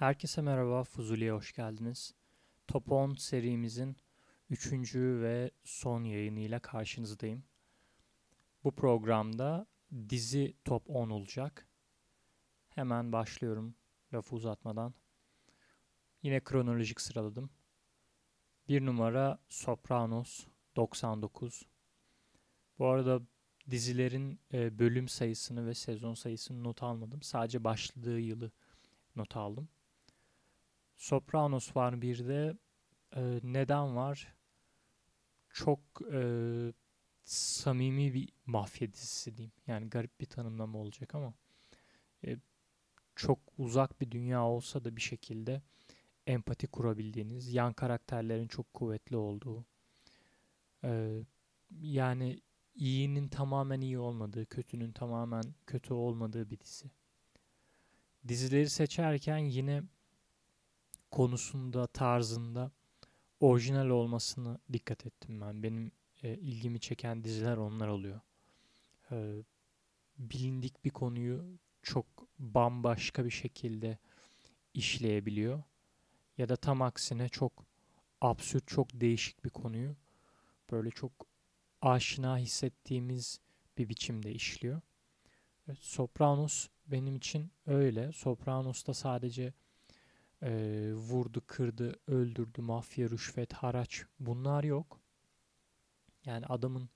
Herkese merhaba, Fuzuli'ye hoş geldiniz. Top 10 serimizin 3. ve son yayınıyla karşınızdayım. Bu programda dizi top 10 olacak. Hemen başlıyorum lafı uzatmadan. Yine kronolojik sıraladım. Bir numara Sopranos 99. Bu arada dizilerin e, bölüm sayısını ve sezon sayısını not almadım. Sadece başladığı yılı not aldım. Sopranos var bir de. E, neden var? Çok e, samimi bir mafya dizisi diyeyim. Yani garip bir tanımlama olacak ama e, çok uzak bir dünya olsa da bir şekilde empati kurabildiğiniz, yan karakterlerin çok kuvvetli olduğu, e, yani iyinin tamamen iyi olmadığı, kötünün tamamen kötü olmadığı bir dizi. Dizileri seçerken yine konusunda, tarzında orijinal olmasını dikkat ettim ben. Benim e, ilgimi çeken diziler onlar oluyor. E, bilindik bir konuyu çok bambaşka bir şekilde işleyebiliyor. Ya da tam aksine çok absürt, çok değişik bir konuyu böyle çok aşina hissettiğimiz bir biçimde işliyor. Evet, Sopranos benim için öyle. Sopranos'ta sadece e, vurdu, kırdı, öldürdü, mafya, rüşvet, haraç bunlar yok. Yani adamın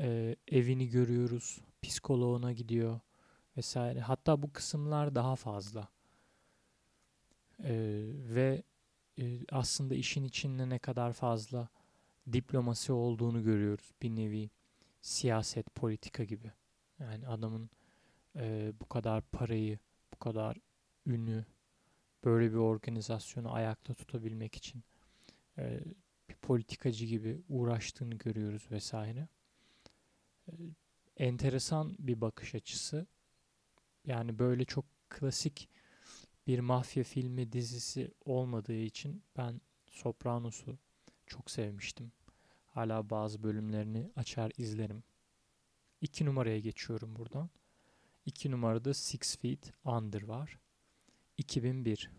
e, evini görüyoruz, psikoloğuna gidiyor vesaire. Hatta bu kısımlar daha fazla. E, ve e, aslında işin içinde ne kadar fazla diplomasi olduğunu görüyoruz. Bir nevi siyaset, politika gibi. Yani adamın e, bu kadar parayı, bu kadar ünü, böyle bir organizasyonu ayakta tutabilmek için e, bir politikacı gibi uğraştığını görüyoruz vesaire. E, enteresan bir bakış açısı. Yani böyle çok klasik bir mafya filmi dizisi olmadığı için ben Sopranos'u çok sevmiştim. Hala bazı bölümlerini açar izlerim. İki numaraya geçiyorum buradan. İki numarada Six Feet Under var. 2001.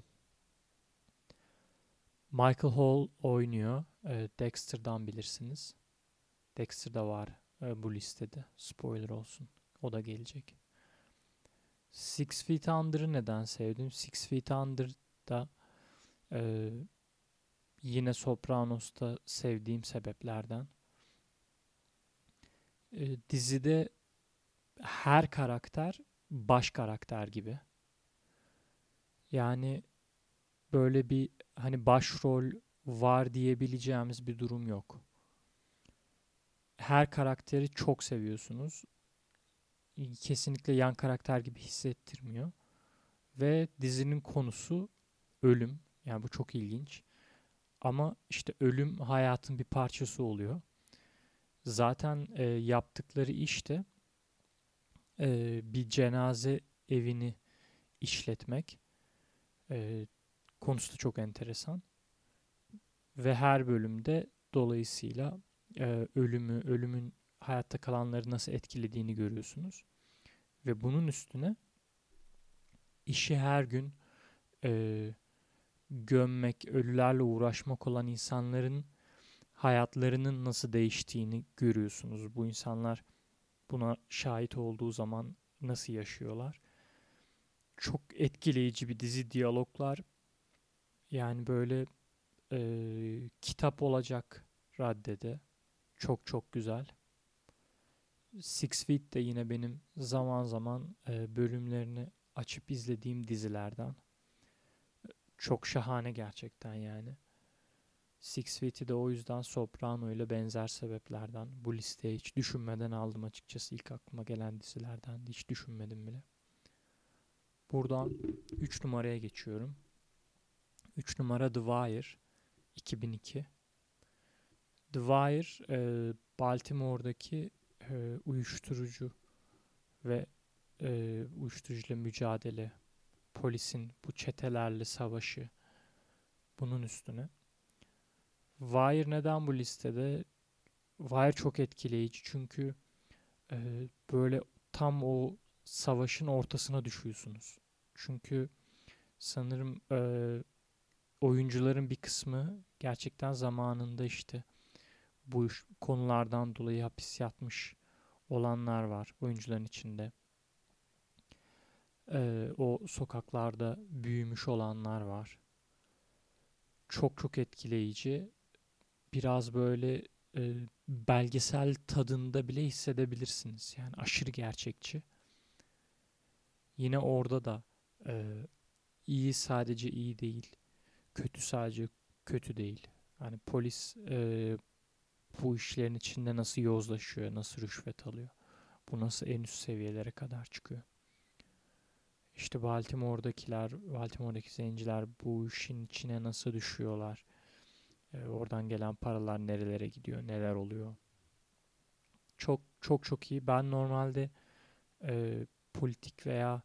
Michael Hall oynuyor. E, Dexter'dan bilirsiniz. Dexter'da var e, bu listede. Spoiler olsun. O da gelecek. Six Feet Under'ı neden sevdim? Six Feet Under'da e, yine Sopranos'ta sevdiğim sebeplerden. E, dizide her karakter baş karakter gibi. Yani böyle bir hani başrol var diyebileceğimiz bir durum yok. Her karakteri çok seviyorsunuz. Kesinlikle yan karakter gibi hissettirmiyor. Ve dizinin konusu ölüm. Yani bu çok ilginç. Ama işte ölüm hayatın bir parçası oluyor. Zaten e, yaptıkları işte e, bir cenaze evini işletmek. E, konusu da çok enteresan. Ve her bölümde dolayısıyla e, ölümü, ölümün hayatta kalanları nasıl etkilediğini görüyorsunuz. Ve bunun üstüne işi her gün e, gömmek, ölülerle uğraşmak olan insanların hayatlarının nasıl değiştiğini görüyorsunuz. Bu insanlar buna şahit olduğu zaman nasıl yaşıyorlar. Çok etkileyici bir dizi diyaloglar. Yani böyle e, kitap olacak raddede. Çok çok güzel. Six Feet de yine benim zaman zaman e, bölümlerini açıp izlediğim dizilerden. Çok şahane gerçekten yani. Six Feet'i de o yüzden Soprano ile benzer sebeplerden bu listeye hiç düşünmeden aldım açıkçası. ilk aklıma gelen dizilerden hiç düşünmedim bile. Buradan 3 numaraya geçiyorum. 3 numara The Wire 2002. The Wire e, Baltimore'daki e, uyuşturucu ve e, uyuşturucuyla mücadele, polisin bu çetelerle savaşı bunun üstüne. Wire neden bu listede? Wire çok etkileyici çünkü e, böyle tam o savaşın ortasına düşüyorsunuz. Çünkü sanırım e, oyuncuların bir kısmı gerçekten zamanında işte bu iş, konulardan dolayı hapis yatmış olanlar var oyuncuların içinde. E, o sokaklarda büyümüş olanlar var. Çok çok etkileyici. Biraz böyle e, belgesel tadında bile hissedebilirsiniz. Yani aşırı gerçekçi. Yine orada da e, iyi sadece iyi değil, kötü sadece kötü değil. Yani polis e, bu işlerin içinde nasıl yozlaşıyor, nasıl rüşvet alıyor, bu nasıl en üst seviyelere kadar çıkıyor. İşte Baltimore'dakiler, Baltimore'daki zenciler bu işin içine nasıl düşüyorlar? E, oradan gelen paralar nerelere gidiyor, neler oluyor? Çok çok çok iyi. Ben normalde e, politik veya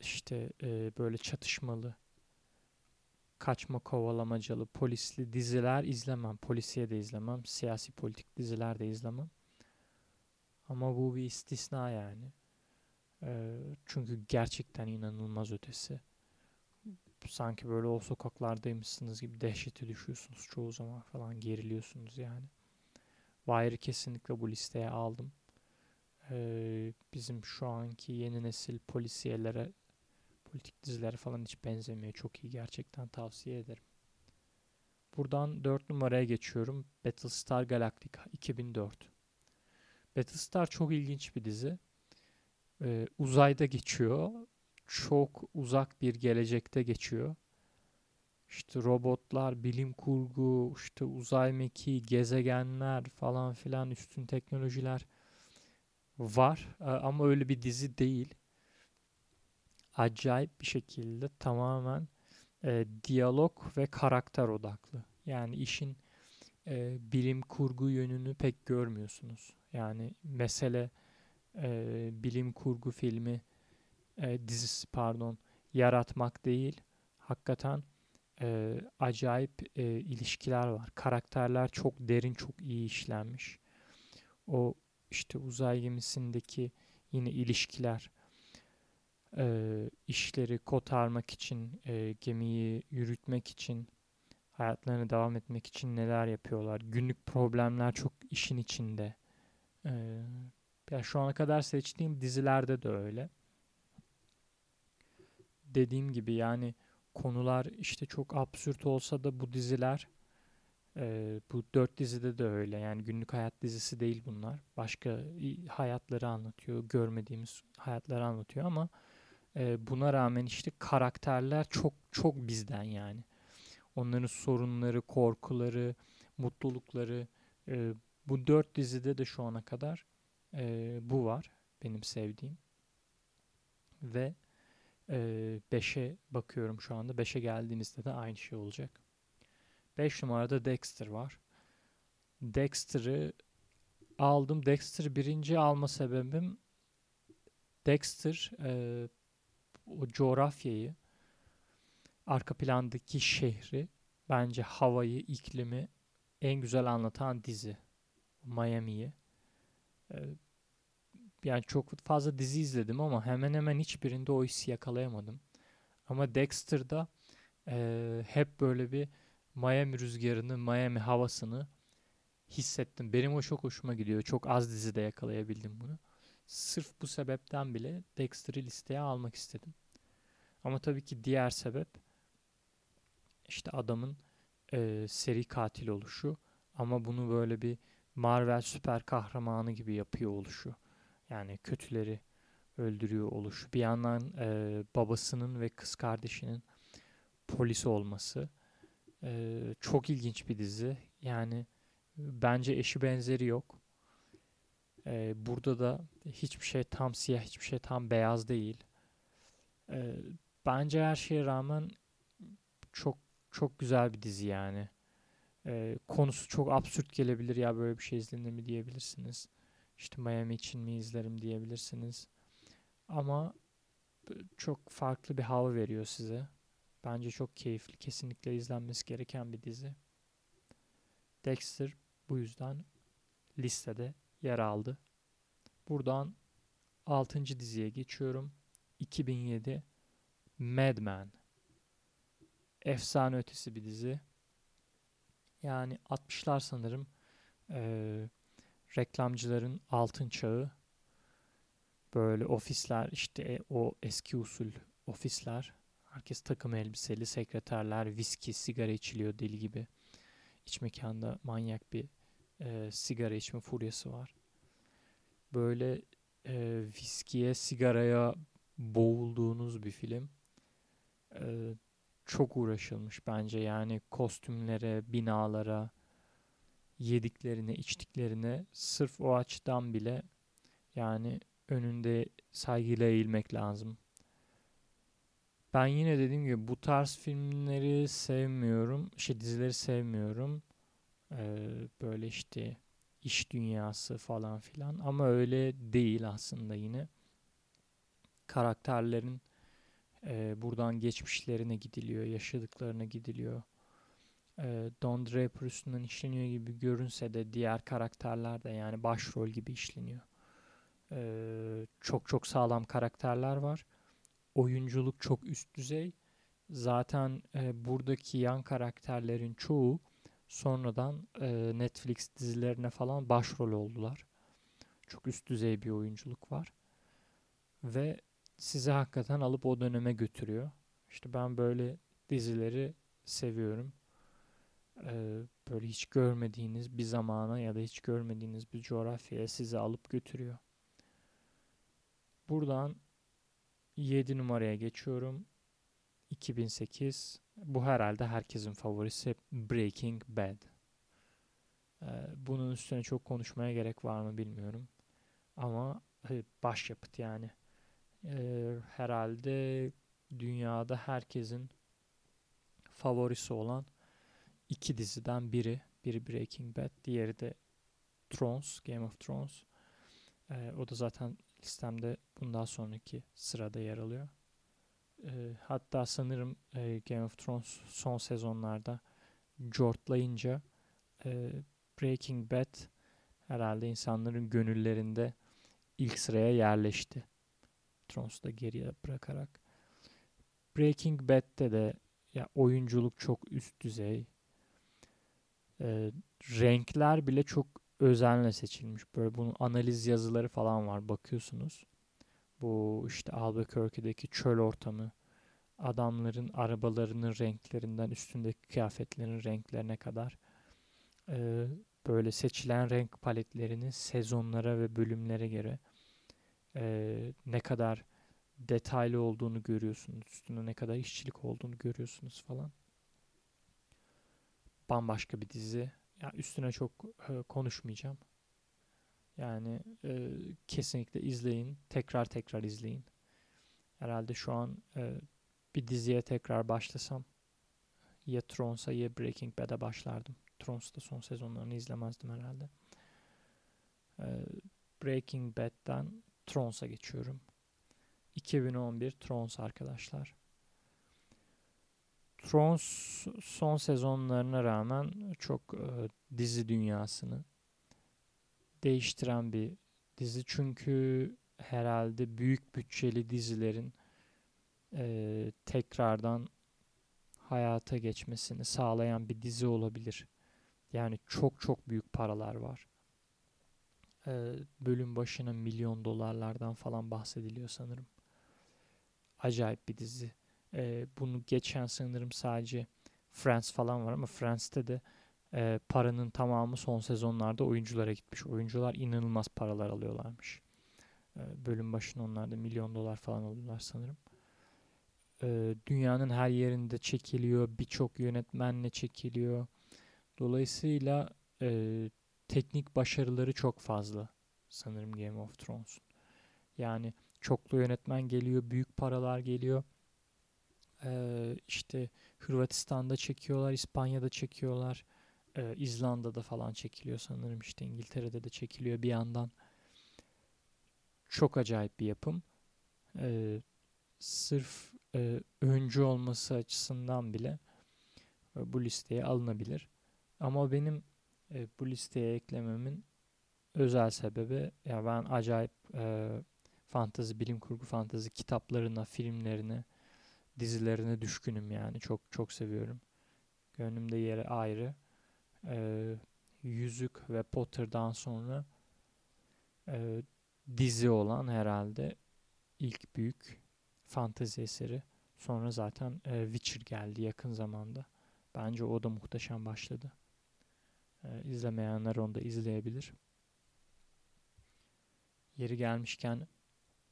işte e, böyle çatışmalı, kaçma kovalamacalı, polisli diziler izlemem. Polisiye de izlemem. Siyasi politik diziler de izlemem. Ama bu bir istisna yani. E, çünkü gerçekten inanılmaz ötesi. Sanki böyle o sokaklardaymışsınız gibi dehşete düşüyorsunuz çoğu zaman falan geriliyorsunuz yani. Wire'ı kesinlikle bu listeye aldım. Ee, bizim şu anki yeni nesil polisiyelere politik dizilere falan hiç benzemiyor. Çok iyi gerçekten tavsiye ederim. Buradan 4 numaraya geçiyorum. Battlestar Galactica 2004. Battlestar çok ilginç bir dizi. Ee, uzayda geçiyor. Çok uzak bir gelecekte geçiyor. İşte robotlar, bilim kurgu, işte uzay mekiği, gezegenler falan filan üstün teknolojiler var. Ama öyle bir dizi değil acayip bir şekilde tamamen e, diyalog ve karakter odaklı. Yani işin e, bilim kurgu yönünü pek görmüyorsunuz. Yani mesele e, bilim kurgu filmi e, dizisi pardon yaratmak değil. Hakikaten e, acayip e, ilişkiler var. Karakterler çok derin, çok iyi işlenmiş. O işte uzay gemisindeki yine ilişkiler, e, işleri kotarmak için, e, gemiyi yürütmek için, hayatlarına devam etmek için neler yapıyorlar. Günlük problemler çok işin içinde. E, ya şu ana kadar seçtiğim dizilerde de öyle. Dediğim gibi yani konular işte çok absürt olsa da bu diziler e, bu dört dizide de öyle. Yani günlük hayat dizisi değil bunlar. Başka hayatları anlatıyor. Görmediğimiz hayatları anlatıyor ama e, buna rağmen işte karakterler çok çok bizden yani. Onların sorunları, korkuları, mutlulukları e, bu dört dizide de şu ana kadar e, bu var benim sevdiğim. Ve 5'e e, bakıyorum şu anda. 5'e geldiğinizde de aynı şey olacak. 5 numarada Dexter var. Dexter'ı aldım. Dexter birinci alma sebebim Dexter e, o coğrafyayı, arka plandaki şehri, bence havayı, iklimi en güzel anlatan dizi. Miami'yi. Ee, yani çok fazla dizi izledim ama hemen hemen hiçbirinde o hissi yakalayamadım. Ama Dexter'da e, hep böyle bir Miami rüzgarını, Miami havasını hissettim. Benim o çok hoşuma gidiyor. Çok az dizide yakalayabildim bunu. Sırf bu sebepten bile Dexter'ı listeye almak istedim. Ama tabii ki diğer sebep işte adamın e, seri katil oluşu ama bunu böyle bir Marvel süper kahramanı gibi yapıyor oluşu. Yani kötüleri öldürüyor oluşu. Bir yandan e, babasının ve kız kardeşinin polis olması. E, çok ilginç bir dizi. Yani bence eşi benzeri yok. E, burada da hiçbir şey tam siyah, hiçbir şey tam beyaz değil. E, bence her şeye rağmen çok çok güzel bir dizi yani. E, konusu çok absürt gelebilir ya böyle bir şey izlenir mi diyebilirsiniz. İşte Miami için mi izlerim diyebilirsiniz. Ama çok farklı bir hava veriyor size. Bence çok keyifli. Kesinlikle izlenmesi gereken bir dizi. Dexter bu yüzden listede yer aldı. Buradan 6. diziye geçiyorum. 2007 Mad Men. Efsane ötesi bir dizi. Yani 60'lar sanırım. Ee, reklamcıların altın çağı. Böyle ofisler işte e, o eski usul ofisler. Herkes takım elbiseli, sekreterler, viski, sigara içiliyor deli gibi. İç mekanda manyak bir e, sigara içme furyası var. Böyle e, viskiye, sigaraya boğulduğunuz bir film. E, çok uğraşılmış bence yani kostümlere, binalara, yediklerine, içtiklerine sırf o açıdan bile yani önünde saygıyla eğilmek lazım. Ben yine dediğim gibi bu tarz filmleri sevmiyorum. Şey dizileri sevmiyorum. Böyle işte iş dünyası falan filan. Ama öyle değil aslında yine. Karakterlerin e, buradan geçmişlerine gidiliyor, yaşadıklarına gidiliyor. E, Don Draper üstünden işleniyor gibi görünse de diğer karakterler de yani başrol gibi işleniyor. E, çok çok sağlam karakterler var. Oyunculuk çok üst düzey. Zaten e, buradaki yan karakterlerin çoğu sonradan e, Netflix dizilerine falan başrol oldular. Çok üst düzey bir oyunculuk var. Ve sizi hakikaten alıp o döneme götürüyor. İşte ben böyle dizileri seviyorum. Ee, böyle hiç görmediğiniz bir zamana ya da hiç görmediğiniz bir coğrafyaya sizi alıp götürüyor. Buradan 7 numaraya geçiyorum. 2008. Bu herhalde herkesin favorisi Breaking Bad. Ee, bunun üstüne çok konuşmaya gerek var mı bilmiyorum. Ama e, başyapıt yani e, herhalde dünyada herkesin favorisi olan iki diziden biri. Biri Breaking Bad, diğeri de Thrones, Game of Thrones. E, o da zaten listemde bundan sonraki sırada yer alıyor. E, hatta sanırım e, Game of Thrones son sezonlarda jortlayınca e, Breaking Bad herhalde insanların gönüllerinde ilk sıraya yerleşti. Thrones'u da geriye bırakarak. Breaking Bad'de de ya oyunculuk çok üst düzey. Ee, renkler bile çok özenle seçilmiş. Böyle bunun analiz yazıları falan var bakıyorsunuz. Bu işte Albuquerque'deki çöl ortamı, adamların arabalarının renklerinden üstündeki kıyafetlerin renklerine kadar e, böyle seçilen renk paletlerini sezonlara ve bölümlere göre e, ne kadar detaylı olduğunu görüyorsunuz. Üstünde ne kadar işçilik olduğunu görüyorsunuz falan. Bambaşka bir dizi. Ya üstüne çok e, konuşmayacağım. Yani e, kesinlikle izleyin. Tekrar tekrar izleyin. Herhalde şu an e, bir diziye tekrar başlasam ya Thrones'a ya Breaking Bad'e başlardım. Thrones'ta son sezonlarını izlemezdim herhalde. E, Breaking Bad'den Trons'a geçiyorum. 2011 Trons arkadaşlar. Trons son sezonlarına rağmen çok e, dizi dünyasını değiştiren bir dizi. Çünkü herhalde büyük bütçeli dizilerin e, tekrardan hayata geçmesini sağlayan bir dizi olabilir. Yani çok çok büyük paralar var e, bölüm başına milyon dolarlardan falan bahsediliyor sanırım. Acayip bir dizi. E, bunu geçen sanırım sadece Friends falan var ama Friends'te de e, paranın tamamı son sezonlarda oyunculara gitmiş. Oyuncular inanılmaz paralar alıyorlarmış. E, bölüm başına onlar da milyon dolar falan alıyorlar sanırım. E, dünyanın her yerinde çekiliyor. Birçok yönetmenle çekiliyor. Dolayısıyla e, teknik başarıları çok fazla sanırım Game of Thrones'un. Yani çoklu yönetmen geliyor, büyük paralar geliyor. Ee, işte Hırvatistan'da çekiyorlar, İspanya'da çekiyorlar. Ee, İzlanda'da falan çekiliyor sanırım. işte İngiltere'de de çekiliyor bir yandan. Çok acayip bir yapım. Ee, sırf e, öncü olması açısından bile e, bu listeye alınabilir. Ama benim e, bu listeye eklememin özel sebebi ya ben acayip e, fantezi, bilim kurgu fantezi kitaplarına, filmlerine, dizilerine düşkünüm yani. Çok çok seviyorum. Gönlümde yeri ayrı. Ee, Yüzük ve Potter'dan sonra e, dizi olan herhalde ilk büyük fantezi eseri. Sonra zaten e, Witcher geldi yakın zamanda. Bence o da muhteşem başladı. E, izlemeyenler onu da izleyebilir. Yeri gelmişken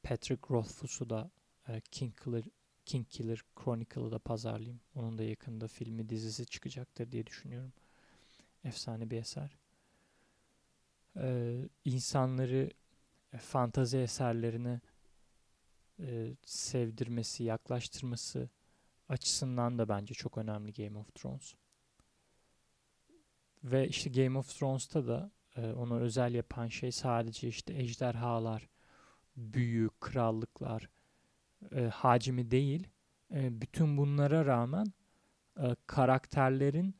Patrick Rothfuss'u da e, King Killer King Killer Chronicle'ı da pazarlayayım. Onun da yakında filmi dizisi çıkacaktır diye düşünüyorum. Efsane bir eser. Ee, insanları e, fantazi eserlerine e, sevdirmesi, yaklaştırması açısından da bence çok önemli Game of Thrones. Ve işte Game of Thrones'ta da e, onu özel yapan şey sadece işte ejderhalar, büyü, krallıklar, e, hacmi değil. E, bütün bunlara rağmen e, karakterlerin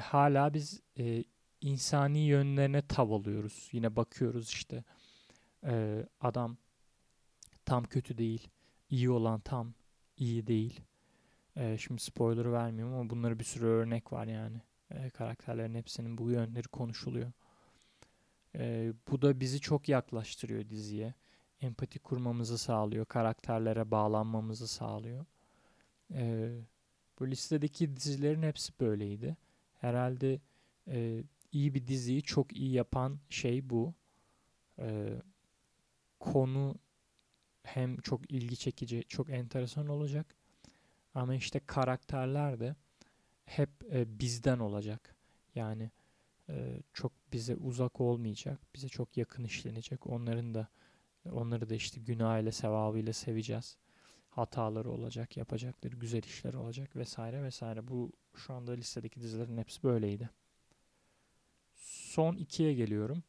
hala biz e, insani yönlerine tav alıyoruz. Yine bakıyoruz işte e, adam tam kötü değil, iyi olan tam iyi değil. E, şimdi spoiler vermiyorum ama bunlara bir sürü örnek var yani. E, karakterlerin hepsinin bu yönleri konuşuluyor. E, bu da bizi çok yaklaştırıyor diziye. Empati kurmamızı sağlıyor. Karakterlere bağlanmamızı sağlıyor. E, bu listedeki dizilerin hepsi böyleydi. Herhalde e, iyi bir diziyi çok iyi yapan şey bu. E, konu hem çok ilgi çekici, çok enteresan olacak. Ama işte karakterler de hep e, bizden olacak. Yani e, çok bize uzak olmayacak, bize çok yakın işlenecek. Onların da onları da işte günah ile sevabıyla seveceğiz. Hataları olacak, yapacakları güzel işler olacak vesaire vesaire. Bu şu anda listedeki dizilerin hepsi böyleydi. Son ikiye geliyorum.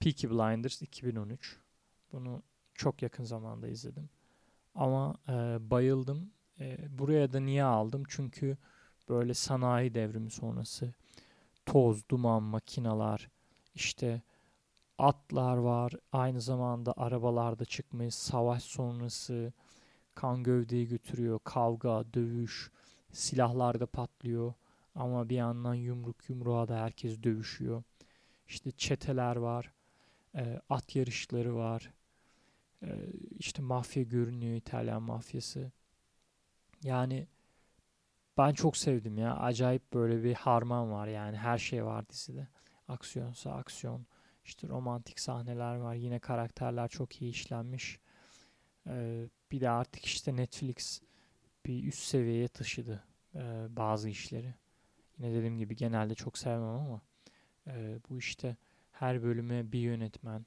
Peaky Blinders 2013. Bunu çok yakın zamanda izledim. Ama e, bayıldım. E, buraya da niye aldım? Çünkü böyle sanayi devrimi sonrası toz, duman, makinalar, işte atlar var. Aynı zamanda arabalarda çıkmış, savaş sonrası kan gövdeyi götürüyor, kavga, dövüş, silahlar da patlıyor. Ama bir yandan yumruk yumruğa da herkes dövüşüyor. İşte çeteler var, e, at yarışları var. E, işte mafya görünüyor, İtalyan mafyası. Yani ben çok sevdim ya. Acayip böyle bir harman var yani. Her şey var dizide. Aksiyonsa aksiyon. İşte romantik sahneler var. Yine karakterler çok iyi işlenmiş. Ee, bir de artık işte Netflix bir üst seviyeye taşıdı e, bazı işleri. Yine dediğim gibi genelde çok sevmem ama e, bu işte her bölüme bir yönetmen,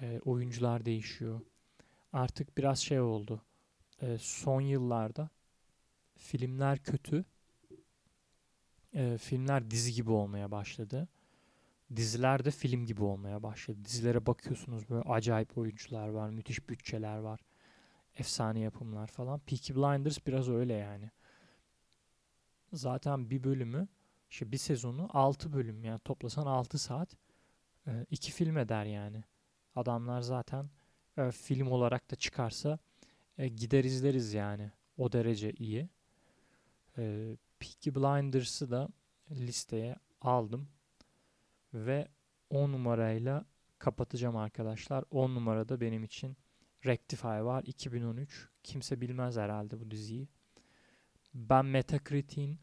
e, oyuncular değişiyor. Artık biraz şey oldu. E, son yıllarda filmler kötü. E, filmler dizi gibi olmaya başladı. Diziler de film gibi olmaya başladı. Dizilere bakıyorsunuz böyle acayip oyuncular var, müthiş bütçeler var. Efsane yapımlar falan. Peaky Blinders biraz öyle yani. Zaten bir bölümü, işte bir sezonu 6 bölüm yani toplasan 6 saat e, iki film eder yani. Adamlar zaten e, film olarak da çıkarsa e, gider izleriz yani. O derece iyi. Peaky Blinders'ı da listeye aldım. Ve 10 numarayla kapatacağım arkadaşlar. 10 numarada benim için Rectify var. 2013. Kimse bilmez herhalde bu diziyi. Ben Metacritic'in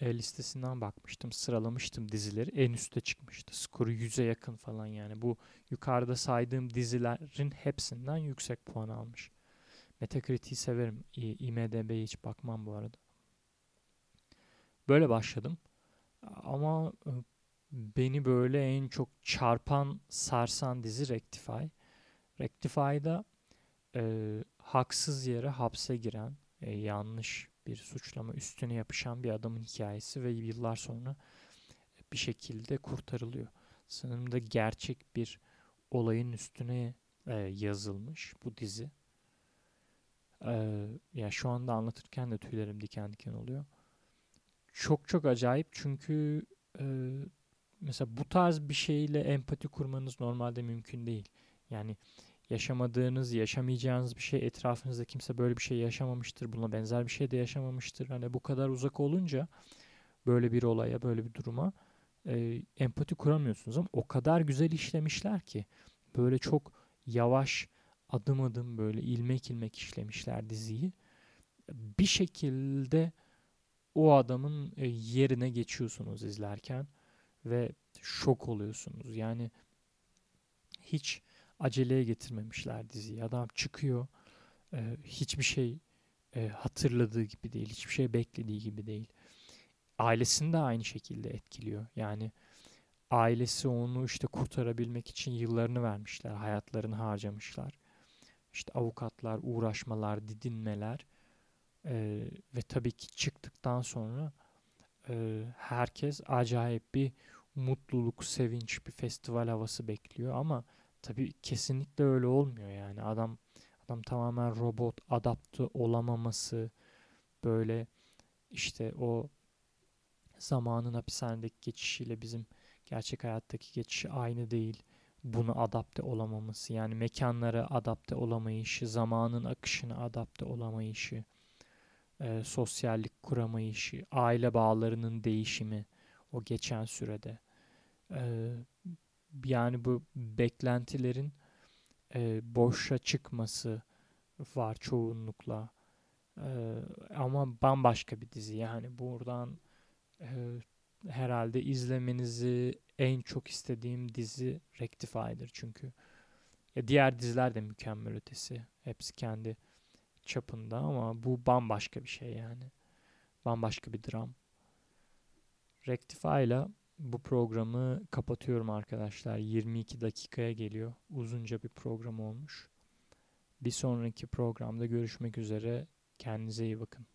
e, listesinden bakmıştım. Sıralamıştım dizileri. En üste çıkmıştı. Skoru 100'e yakın falan yani. Bu yukarıda saydığım dizilerin hepsinden yüksek puan almış. Metacritic'i severim. IMDB'ye hiç bakmam bu arada. Böyle başladım. Ama beni böyle en çok çarpan, sarsan dizi Rectify. Rectify'da e, haksız yere hapse giren, e, yanlış bir suçlama üstüne yapışan bir adamın hikayesi ve yıllar sonra bir şekilde kurtarılıyor. Sanırım da gerçek bir olayın üstüne e, yazılmış bu dizi. E, ya şu anda anlatırken de tüylerim diken diken oluyor. Çok çok acayip çünkü e, mesela bu tarz bir şeyle empati kurmanız normalde mümkün değil. Yani yaşamadığınız, yaşamayacağınız bir şey, etrafınızda kimse böyle bir şey yaşamamıştır, buna benzer bir şey de yaşamamıştır. Hani bu kadar uzak olunca böyle bir olaya, böyle bir duruma e, empati kuramıyorsunuz ama o kadar güzel işlemişler ki böyle çok yavaş adım adım böyle ilmek ilmek işlemişler diziyi. Bir şekilde o adamın e, yerine geçiyorsunuz izlerken ve şok oluyorsunuz. Yani hiç aceleye getirmemişler diziyi. Adam çıkıyor e, hiçbir şey e, hatırladığı gibi değil, hiçbir şey beklediği gibi değil. Ailesini de aynı şekilde etkiliyor. Yani ailesi onu işte kurtarabilmek için yıllarını vermişler, hayatlarını harcamışlar. İşte avukatlar, uğraşmalar, didinmeler e, ve tabii ki çıktıktan sonra e, herkes acayip bir mutluluk, sevinç, bir festival havası bekliyor ama tabii kesinlikle öyle olmuyor yani. Adam adam tamamen robot, adapte olamaması böyle işte o zamanın hapishanedeki geçişiyle bizim gerçek hayattaki geçişi aynı değil. Bunu adapte olamaması yani mekanlara adapte olamayışı, zamanın akışına adapte olamayışı, e, sosyallik kuramayışı, aile bağlarının değişimi o geçen sürede. E, yani bu beklentilerin e, boşa çıkması var çoğunlukla. E, ama bambaşka bir dizi yani buradan e, herhalde izlemenizi en çok istediğim dizi Rectify'dır çünkü. Ya diğer diziler de mükemmel ötesi. Hepsi kendi çapında ama bu bambaşka bir şey yani. Bambaşka bir dram. Rectify ile bu programı kapatıyorum arkadaşlar. 22 dakikaya geliyor. Uzunca bir program olmuş. Bir sonraki programda görüşmek üzere. Kendinize iyi bakın.